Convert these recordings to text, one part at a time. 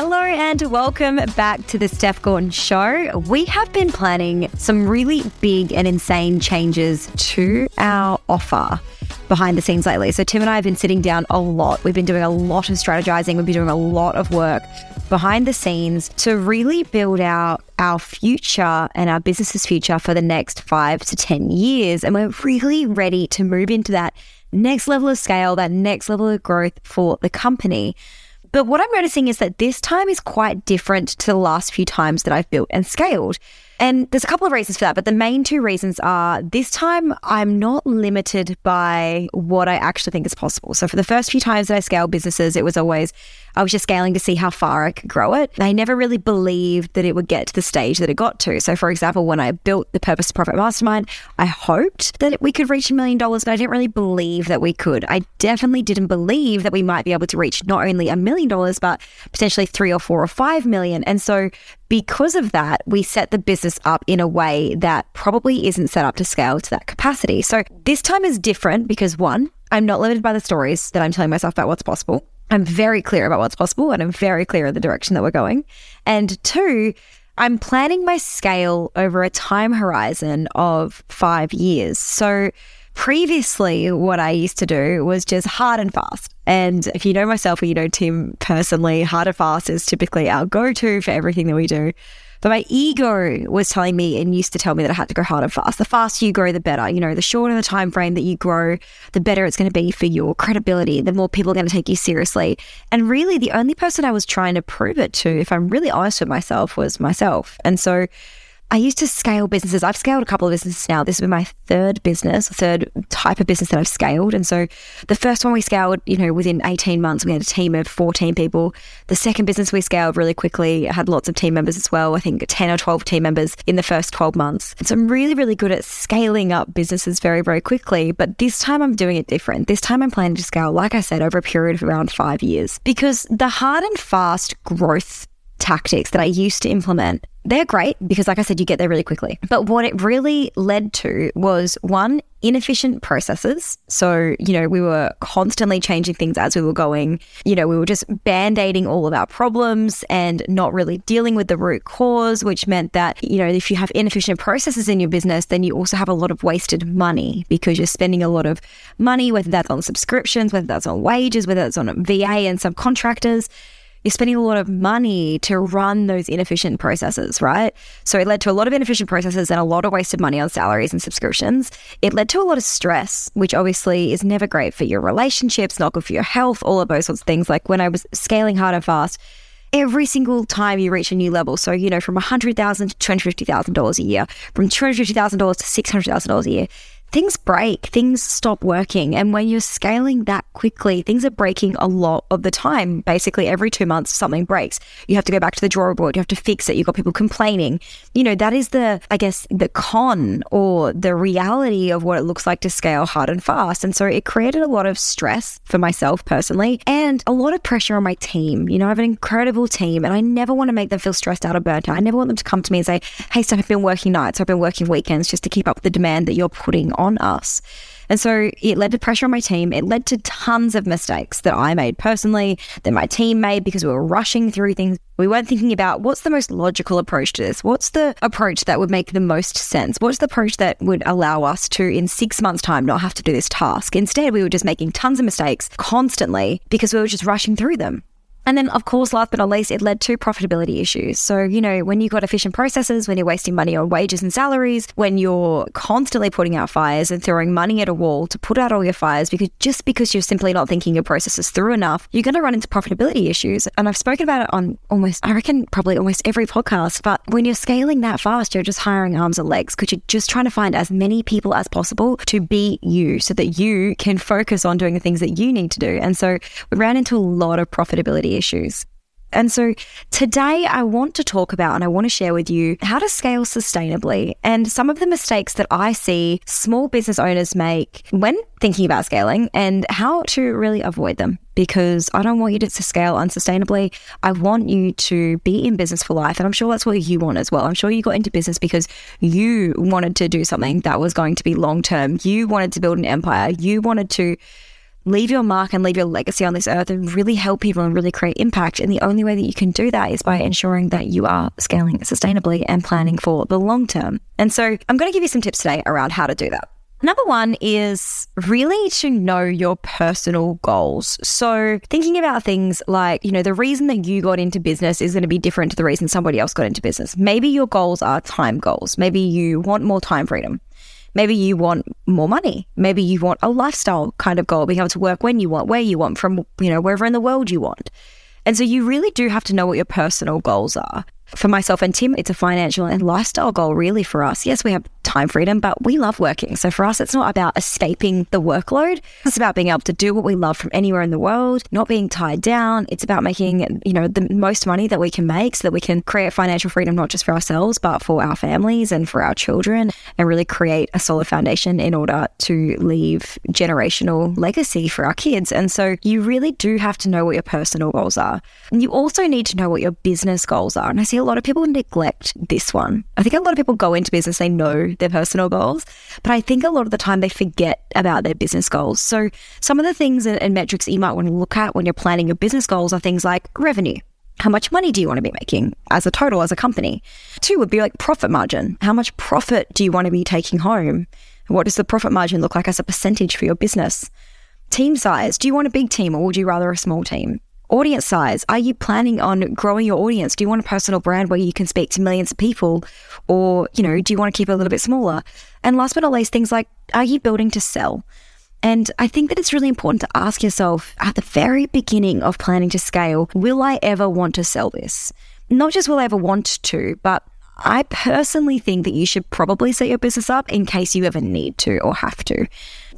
Hello and welcome back to the Steph Gorton Show. We have been planning some really big and insane changes to our offer behind the scenes lately. So, Tim and I have been sitting down a lot. We've been doing a lot of strategizing, we've been doing a lot of work behind the scenes to really build out our future and our business's future for the next five to 10 years. And we're really ready to move into that next level of scale, that next level of growth for the company. But what I'm noticing is that this time is quite different to the last few times that I've built and scaled. And there's a couple of reasons for that, but the main two reasons are this time I'm not limited by what I actually think is possible. So for the first few times that I scaled businesses, it was always I was just scaling to see how far I could grow it. I never really believed that it would get to the stage that it got to. So for example, when I built the Purpose to Profit Mastermind, I hoped that we could reach a million dollars, but I didn't really believe that we could. I definitely didn't believe that we might be able to reach not only a million dollars, but potentially three or four or five million. And so because of that, we set the business up in a way that probably isn't set up to scale to that capacity. So this time is different because one, I'm not limited by the stories that I'm telling myself about what's possible. I'm very clear about what's possible and I'm very clear of the direction that we're going. And two, I'm planning my scale over a time horizon of five years. So previously, what I used to do was just hard and fast. And if you know myself or you know Tim personally, hard and fast is typically our go to for everything that we do. But my ego was telling me and used to tell me that I had to go hard and fast. The faster you grow, the better. You know, the shorter the time frame that you grow, the better it's going to be for your credibility. The more people are going to take you seriously. And really, the only person I was trying to prove it to, if I'm really honest with myself, was myself. And so I used to scale businesses. I've scaled a couple of businesses now. This has been my third business, third type of business that I've scaled. And so the first one we scaled, you know, within 18 months, we had a team of 14 people. The second business we scaled really quickly, I had lots of team members as well. I think 10 or 12 team members in the first 12 months. And so I'm really, really good at scaling up businesses very, very quickly. But this time I'm doing it different. This time I'm planning to scale, like I said, over a period of around five years because the hard and fast growth tactics that I used to implement, they're great because, like I said, you get there really quickly. But what it really led to was one, inefficient processes. So, you know, we were constantly changing things as we were going. You know, we were just band aiding all of our problems and not really dealing with the root cause, which meant that, you know, if you have inefficient processes in your business, then you also have a lot of wasted money because you're spending a lot of money, whether that's on subscriptions, whether that's on wages, whether that's on VA and subcontractors you're spending a lot of money to run those inefficient processes, right? So it led to a lot of inefficient processes and a lot of wasted money on salaries and subscriptions. It led to a lot of stress, which obviously is never great for your relationships, not good for your health, all of those sorts of things. Like when I was scaling hard and fast, every single time you reach a new level. So, you know, from 100,000 to $250,000 a year, from $250,000 to $600,000 a year, things break, things stop working. And when you're scaling that quickly, things are breaking a lot of the time. Basically, every two months, something breaks. You have to go back to the drawing board. You have to fix it. You've got people complaining. You know, that is the, I guess, the con or the reality of what it looks like to scale hard and fast. And so it created a lot of stress for myself personally and a lot of pressure on my team. You know, I have an incredible team and I never want to make them feel stressed out or burnt out. I never want them to come to me and say, Hey, Steph, I've been working nights, I've been working weekends just to keep up with the demand that you're putting on us. And so it led to pressure on my team. It led to tons of mistakes that I made personally, that my team made because we were rushing through things. We weren't thinking about what's the most logical approach to this? What's the approach that would make the most sense? What's the approach that would allow us to, in six months' time, not have to do this task? Instead, we were just making tons of mistakes constantly because we were just rushing through them. And then, of course, last but not least, it led to profitability issues. So, you know, when you've got efficient processes, when you're wasting money on wages and salaries, when you're constantly putting out fires and throwing money at a wall to put out all your fires, because just because you're simply not thinking your processes through enough, you're going to run into profitability issues. And I've spoken about it on almost, I reckon, probably almost every podcast. But when you're scaling that fast, you're just hiring arms and legs because you're just trying to find as many people as possible to be you so that you can focus on doing the things that you need to do. And so we ran into a lot of profitability issues. And so today I want to talk about and I want to share with you how to scale sustainably and some of the mistakes that I see small business owners make when thinking about scaling and how to really avoid them. Because I don't want you to scale unsustainably. I want you to be in business for life. And I'm sure that's what you want as well. I'm sure you got into business because you wanted to do something that was going to be long term. You wanted to build an empire. You wanted to leave your mark and leave your legacy on this earth and really help people and really create impact. And the only way that you can do that is by ensuring that you are scaling sustainably and planning for the long term. And so I'm going to give you some tips today around how to do that. Number one is really to know your personal goals. So, thinking about things like, you know, the reason that you got into business is going to be different to the reason somebody else got into business. Maybe your goals are time goals. Maybe you want more time freedom. Maybe you want more money. Maybe you want a lifestyle kind of goal, being able to work when you want, where you want, from, you know, wherever in the world you want. And so you really do have to know what your personal goals are. For myself and Tim, it's a financial and lifestyle goal, really, for us. Yes, we have time freedom, but we love working. So for us, it's not about escaping the workload. It's about being able to do what we love from anywhere in the world, not being tied down. It's about making, you know, the most money that we can make so that we can create financial freedom, not just for ourselves, but for our families and for our children and really create a solid foundation in order to leave generational legacy for our kids. And so you really do have to know what your personal goals are. And you also need to know what your business goals are. And I see a lot of people neglect this one. I think a lot of people go into business, they know their personal goals, but I think a lot of the time they forget about their business goals. So some of the things and, metrics that you might want to look at when you're planning your business goals are things like revenue. How much money do you want to be making as a total, as a company? Two would be like profit margin. How much profit do you want to be taking home? What does the profit margin look like as a percentage for your business? Team size. Do you want a big team or would you rather a small team? Audience size. Are you planning on growing your audience? Do you want a personal brand where you can speak to millions of people? Or, you know, do you want to keep it a little bit smaller? And last but not least, things like, are you building to sell? And I think that it's really important to ask yourself at the very beginning of planning to scale, will I ever want to sell this? Not just will I ever want to, but I personally think that you should probably set your business up in case you ever need to or have to.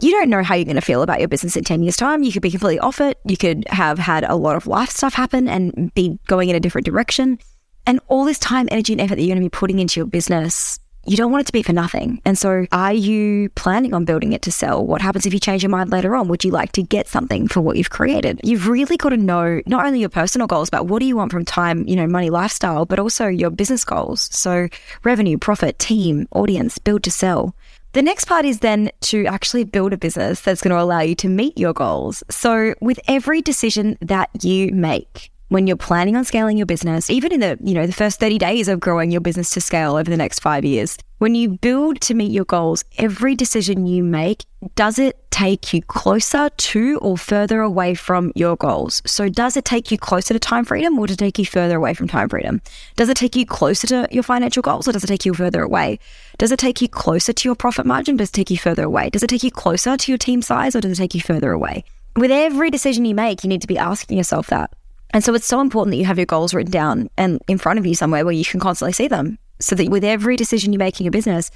You don't know how you're going to feel about your business in 10 years' time. You could be completely off it. You could have had a lot of life stuff happen and be going in a different direction. And all this time, energy, and effort that you're going to be putting into your business you don't want it to be for nothing. And so, are you planning on building it to sell? What happens if you change your mind later on? Would you like to get something for what you've created? You've really got to know not only your personal goals, but what do you want from time, you know, money, lifestyle, but also your business goals. So, revenue, profit, team, audience, build to sell. The next part is then to actually build a business that's going to allow you to meet your goals. So, with every decision that you make, when you're planning on scaling your business, even in the, you know, the first 30 days of growing your business to scale over the next 5 years, when you build to meet your goals, every decision you make, does it take you closer to or further away from your goals? So does it take you closer to time freedom or does it take you further away from time freedom? Does it take you closer to your financial goals or does it take you further away? Does it take you closer to your profit margin? Does it take you further away? Does it take you closer to your team size or does it take you further away? With every decision you make, you need to be asking yourself that. And so it's so important that you have your goals written down and in front of you somewhere where you can constantly see them. So that with every decision you make in your business,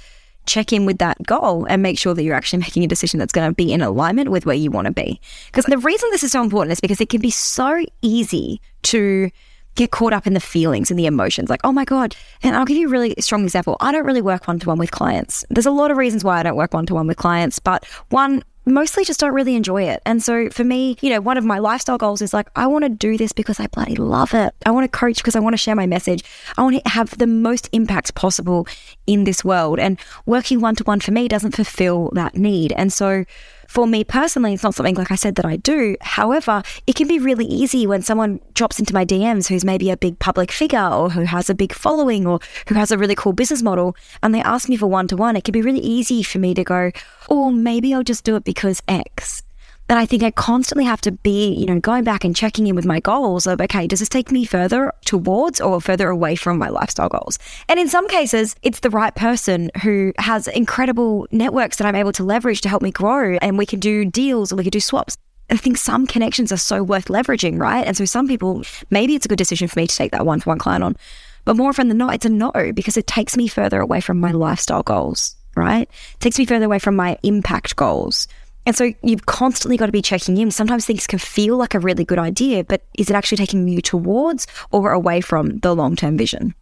check in with that goal and make sure that you're actually making a decision that's going to be in alignment with where you want to be. Because the reason this is so important is because it can be so easy to get caught up in the feelings and the emotions like, oh my God. And I'll give you a really strong example. I don't really work one to one with clients. There's a lot of reasons why I don't work one to one with clients, but one, mostly just don't really enjoy it. And so for me, you know, one of my lifestyle goals is like, I want to do this because I bloody love it. I want to coach because I want to share my message. I want to have the most impact possible in this world. And working one to one for me doesn't fulfill that need. And so for me personally, it's not something like I said that I do. However, it can be really easy when someone drops into my DMs who's maybe a big public figure or who has a big following or who has a really cool business model and they ask me for one to one. It can be really easy for me to go, oh, maybe I'll just do it because X that I think I constantly have to be, you know, going back and checking in with my goals of, okay, does this take me further towards or further away from my lifestyle goals? And in some cases, it's the right person who has incredible networks that I'm able to leverage to help me grow. And we can do deals or we can do swaps. I think some connections are so worth leveraging, right? And so some people, maybe it's a good decision for me to take that one to one client on. But more often than not, it's a no because it takes me further away from my lifestyle goals, right? It takes me further away from my impact goals and so you've constantly got to be checking in. Sometimes things can feel like a really good idea, but is it actually taking you towards or away from the long term vision?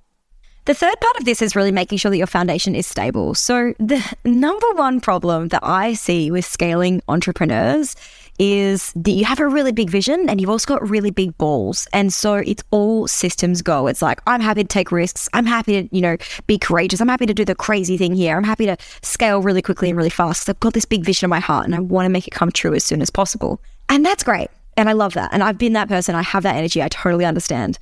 The third part of this is really making sure that your foundation is stable. So, the number one problem that I see with scaling entrepreneurs is that you have a really big vision and you've also got really big balls. And so it's all systems go. It's like, I'm happy to take risks. I'm happy to, you know, be courageous. I'm happy to do the crazy thing here. I'm happy to scale really quickly and really fast. I've got this big vision in my heart and I want to make it come true as soon as possible. And that's great. And I love that. And I've been that person. I have that energy. I totally understand.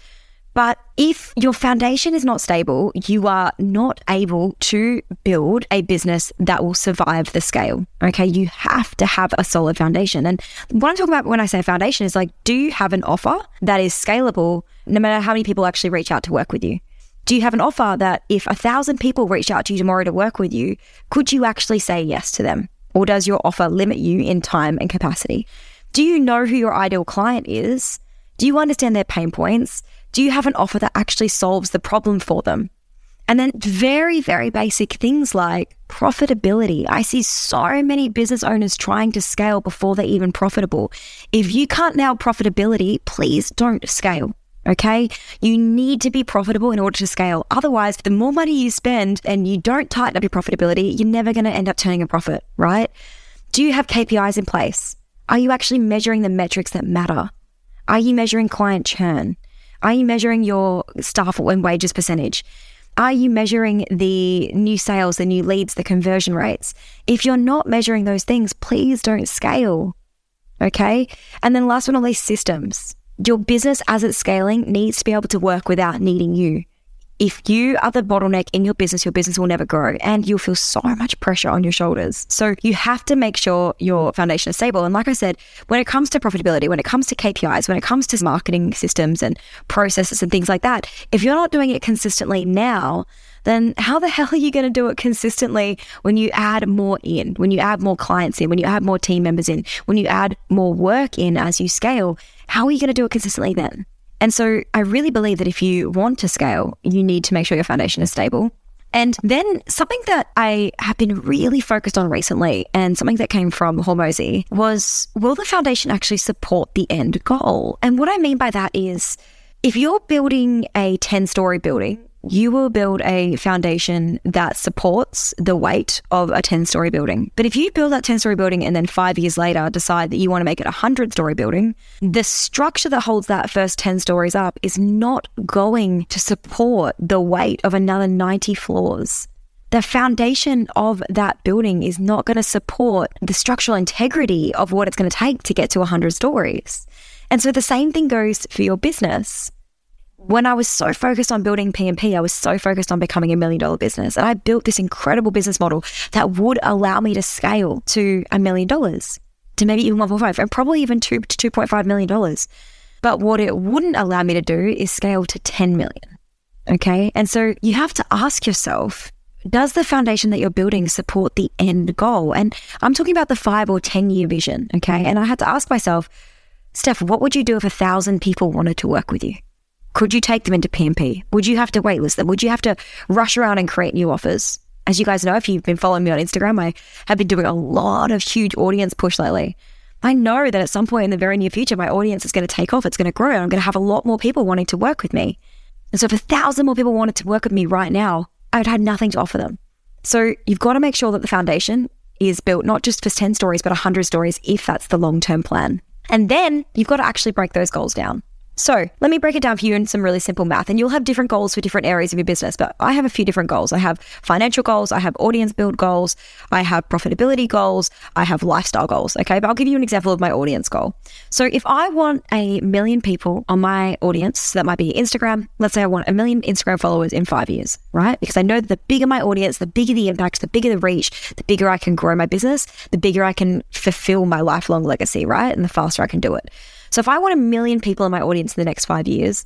But if your foundation is not stable, you are not able to build a business that will survive the scale. Okay. You have to have a solid foundation. And what I'm talking about when I say foundation is like, do you have an offer that is scalable no matter how many people actually reach out to work with you? Do you have an offer that if a thousand people reach out to you tomorrow to work with you, could you actually say yes to them? Or does your offer limit you in time and capacity? Do you know who your ideal client is? Do you understand their pain points? Do you have an offer that actually solves the problem for them? And then very, very basic things like profitability. I see so many business owners trying to scale before they're even profitable. If you can't nail profitability, please don't scale. Okay. You need to be profitable in order to scale. Otherwise, the more money you spend and you don't tighten up your profitability, you're never going to end up turning a profit, right? Do you have KPIs in place? Are you actually measuring the metrics that matter? Are you measuring client churn? Are you measuring your staff and wages percentage? Are you measuring the new sales, the new leads, the conversion rates? If you're not measuring those things, please don't scale. Okay. And then last but not least, systems. Your business as it's scaling needs to be able to work without needing you. If you are the bottleneck in your business, your business will never grow and you'll feel so much pressure on your shoulders. So you have to make sure your foundation is stable. And like I said, when it comes to profitability, when it comes to KPIs, when it comes to marketing systems and processes and things like that, if you're not doing it consistently now, then how the hell are you going to do it consistently when you add more in, when you add more clients in, when you add more team members in, when you add more work in as you scale? How are you going to do it consistently then? And so I really believe that if you want to scale, you need to make sure your foundation is stable. And then something that I have been really focused on recently and something that came from Hormozi was will the foundation actually support the end goal? And what I mean by that is if you're building a 10 story building you will build a foundation that supports the weight of a 10 story building. But if you build that 10 story building and then five years later decide that you want to make it a 100 story building, the structure that holds that first 10 stories up is not going to support the weight of another 90 floors. The foundation of that building is not going to support the structural integrity of what it's going to take to get to 100 stories. And so the same thing goes for your business when I was so focused on building PMP, I was so focused on becoming a million dollar business. And I built this incredible business model that would allow me to scale to a million dollars, to maybe even 1.5 and probably even two to $2.5 million. But what it wouldn't allow me to do is scale to 10 million. Okay. And so you have to ask yourself, does the foundation that you're building support the end goal? And I'm talking about the five or 10 year vision. Okay. And I had to ask myself, Steph, what would you do if a thousand people wanted to work with you? Could you take them into PMP? Would you have to waitlist them? Would you have to rush around and create new offers? As you guys know, if you've been following me on Instagram, I have been doing a lot of huge audience push lately. I know that at some point in the very near future, my audience is going to take off. It's going to grow. I'm going to have a lot more people wanting to work with me. And so if a thousand more people wanted to work with me right now, I would have nothing to offer them. So you've got to make sure that the foundation is built not just for 10 stories, but 100 stories if that's the long term plan. And then you've got to actually break those goals down. So let me break it down for you in some really simple math. And you'll have different goals for different areas of your business, but I have a few different goals. I have financial goals, I have audience build goals, I have profitability goals, I have lifestyle goals. Okay. But I'll give you an example of my audience goal. So if I want a million people on my audience, so that might be Instagram, let's say I want a million Instagram followers in five years, right? Because I know that the bigger my audience, the bigger the impact, the bigger the reach, the bigger I can grow my business, the bigger I can fulfill my lifelong legacy, right? And the faster I can do it. So if I want a million people in my audience in the next five years,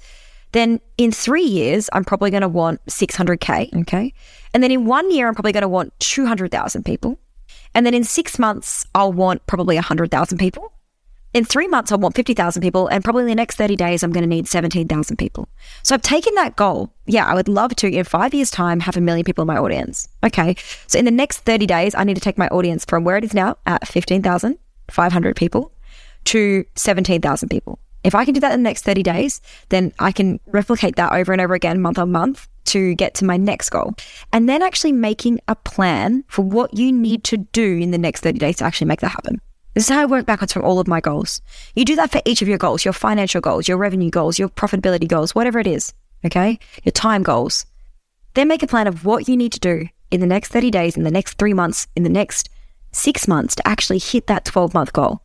then in three years, I'm probably going to want 600K. Okay. And then in one year, I'm probably going to want 200,000 people. And then in six months, I'll want probably 100,000 people. In three months, I want 50,000 people. And probably in the next 30 days, I'm going to need 17,000 people. So I've taken that goal. Yeah, I would love to, in five years' time, have a million people in my audience. Okay. So in the next 30 days, I need to take my audience from where it is now at 15,500 people to 17,000 people. If I can do that in the next 30 days, then I can replicate that over and over again, month on month, to get to my next goal. And then actually making a plan for what you need to do in the next 30 days to actually make that happen. This is how I work backwards from all of my goals. You do that for each of your goals, your financial goals, your revenue goals, your profitability goals, whatever it is, okay? Your time goals. Then make a plan of what you need to do in the next 30 days, in the next three months, in the next six months to actually hit that 12 month goal.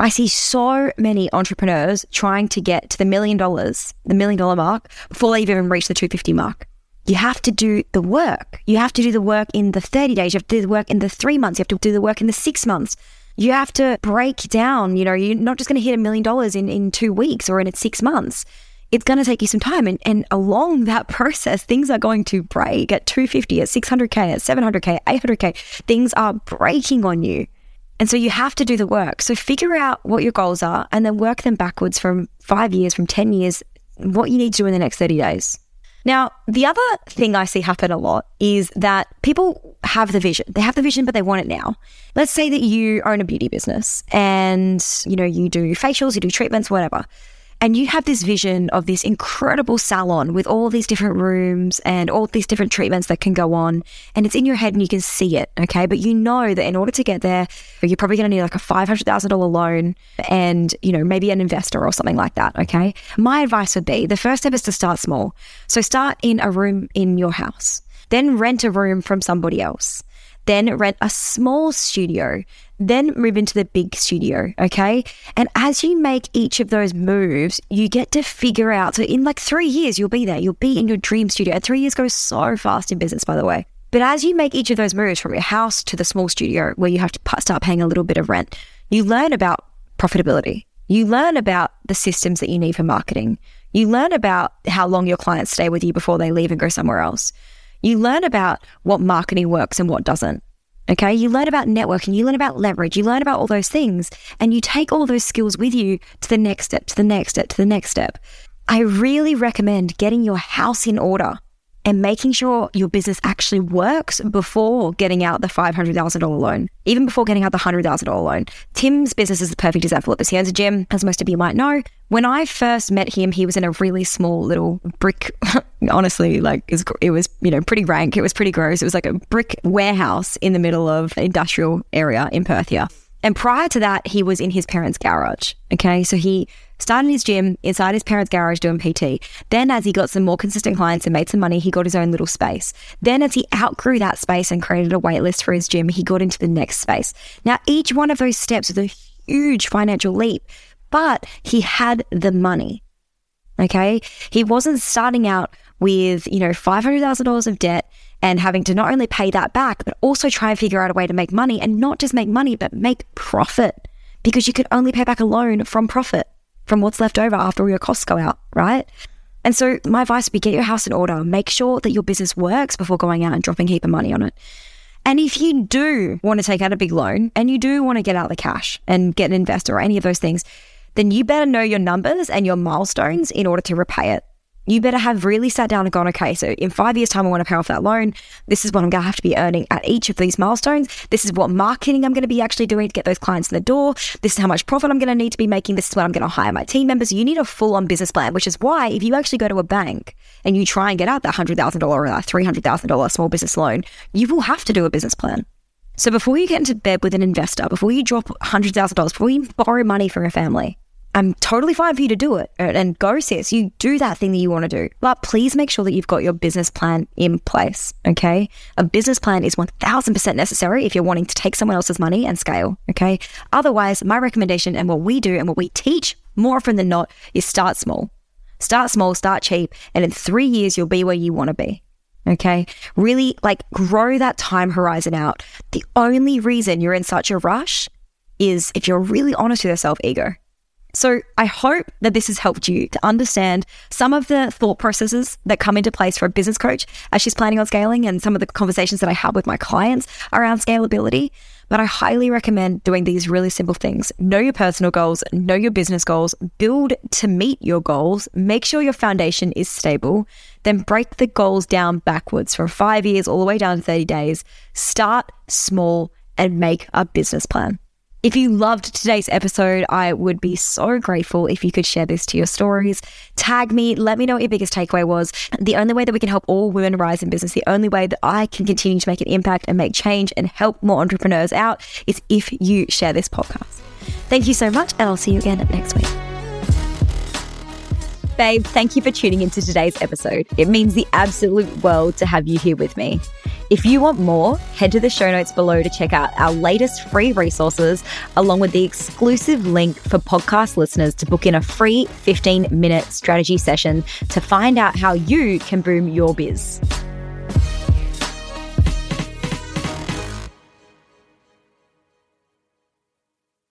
I see so many entrepreneurs trying to get to the million dollars, the million dollar mark, before they've even reached the 250 mark. You have to do the work. You have to do the work in the 30 days. You have to do the work in the three months. You have to do the work in the six months. You have to break down, you know, you're not just going to hit a million dollars in, in two weeks or in six months. It's going to take you some time. And, and along that process, things are going to break at 250, at 600K, at 700K, 800K. Things are breaking on you. And so you have to do the work. So figure out what your goals are and then work them backwards from five years, from 10 years, what you need to do in the next 30 days. Now, the other thing I see happen a lot is that people have the vision. They have the vision, but they want it now. Let's say that you own a beauty business and, you know, you do facials, you do treatments, whatever and you have this vision of this incredible salon with all these different rooms and all these different treatments that can go on. And it's in your head and you can see it okay? But you know that in order to get there you're probably going to need like a $500000 loan and you know maybe an investor or something like that okay? My advice would be the first step is to start small. So start in a room in your house. Then rent a room from somebody else then rent a small studio, then move into the big studio. Okay. And as you make each of those moves, you get to figure out. So, in like three years, you'll be there. You'll be in your dream studio. And three years goes so fast in business, by the way. But as you make each of those moves from your house to the small studio where you have to start paying a little bit of rent, you learn about profitability. You learn about the systems that you need for marketing. You learn about how long your clients stay with you before they leave and go somewhere else. You learn about what marketing works and what doesn't. Okay. You learn about networking, you learn about leverage, you learn about all those things, and you take all those skills with you to the next step, to the next step, to the next step. I really recommend getting your house in order and making sure your business actually works before getting out the $500,000 loan, even before getting out the $100,000 loan. Tim's business is the perfect example of this. He owns a gym, as most of you might know. When I first met him, he was in a really small little brick, honestly, like it was, you know, pretty rank. It was pretty gross. It was like a brick warehouse in the middle of an industrial area in Perth. And prior to that, he was in his parents' garage. Okay. So he started his gym inside his parents' garage doing PT. Then, as he got some more consistent clients and made some money, he got his own little space. Then, as he outgrew that space and created a wait list for his gym, he got into the next space. Now, each one of those steps was a huge financial leap, but he had the money. Okay. He wasn't starting out with, you know, $500,000 of debt and having to not only pay that back, but also try and figure out a way to make money and not just make money, but make profit because you could only pay back a loan from profit, from what's left over after all your costs go out, right? And so my advice would be get your house in order, make sure that your business works before going out and dropping a heap of money on it. And if you do want to take out a big loan and you do want to get out the cash and get an investor or any of those things, then you better know your numbers and your milestones in order to repay it you better have really sat down and gone, okay, so in five years' time, I want to pay off that loan. This is what I'm going to have to be earning at each of these milestones. This is what marketing I'm going to be actually doing to get those clients in the door. This is how much profit I'm going to need to be making. This is what I'm going to hire my team members. You need a full on business plan, which is why if you actually go to a bank and you try and get out that $100,000 or that $300,000 small business loan, you will have to do a business plan. So before you get into bed with an investor, before you drop $100,000, before you borrow money from your family, I'm totally fine for you to do it and go, sis. You do that thing that you want to do. But please make sure that you've got your business plan in place. Okay. A business plan is 1000% necessary if you're wanting to take someone else's money and scale. Okay. Otherwise, my recommendation and what we do and what we teach more often than not is start small. Start small, start cheap. And in three years, you'll be where you want to be. Okay. Really like grow that time horizon out. The only reason you're in such a rush is if you're really honest with yourself, ego. So I hope that this has helped you to understand some of the thought processes that come into place for a business coach as she's planning on scaling and some of the conversations that I have with my clients around scalability. But I highly recommend doing these really simple things. Know your personal goals, know your business goals, build to meet your goals, make sure your foundation is stable, then break the goals down backwards from five years all the way down to 30 days. Start small and make a business plan. If you loved today's episode, I would be so grateful if you could share this to your stories. Tag me, let me know what your biggest takeaway was. The only way that we can help all women rise in business, the only way that I can continue to make an impact and make change and help more entrepreneurs out is if you share this podcast. Thank you so much, and I'll see you again next week. Babe, thank you for tuning into today's episode. It means the absolute world to have you here with me. If you want more, head to the show notes below to check out our latest free resources, along with the exclusive link for podcast listeners to book in a free 15 minute strategy session to find out how you can boom your biz.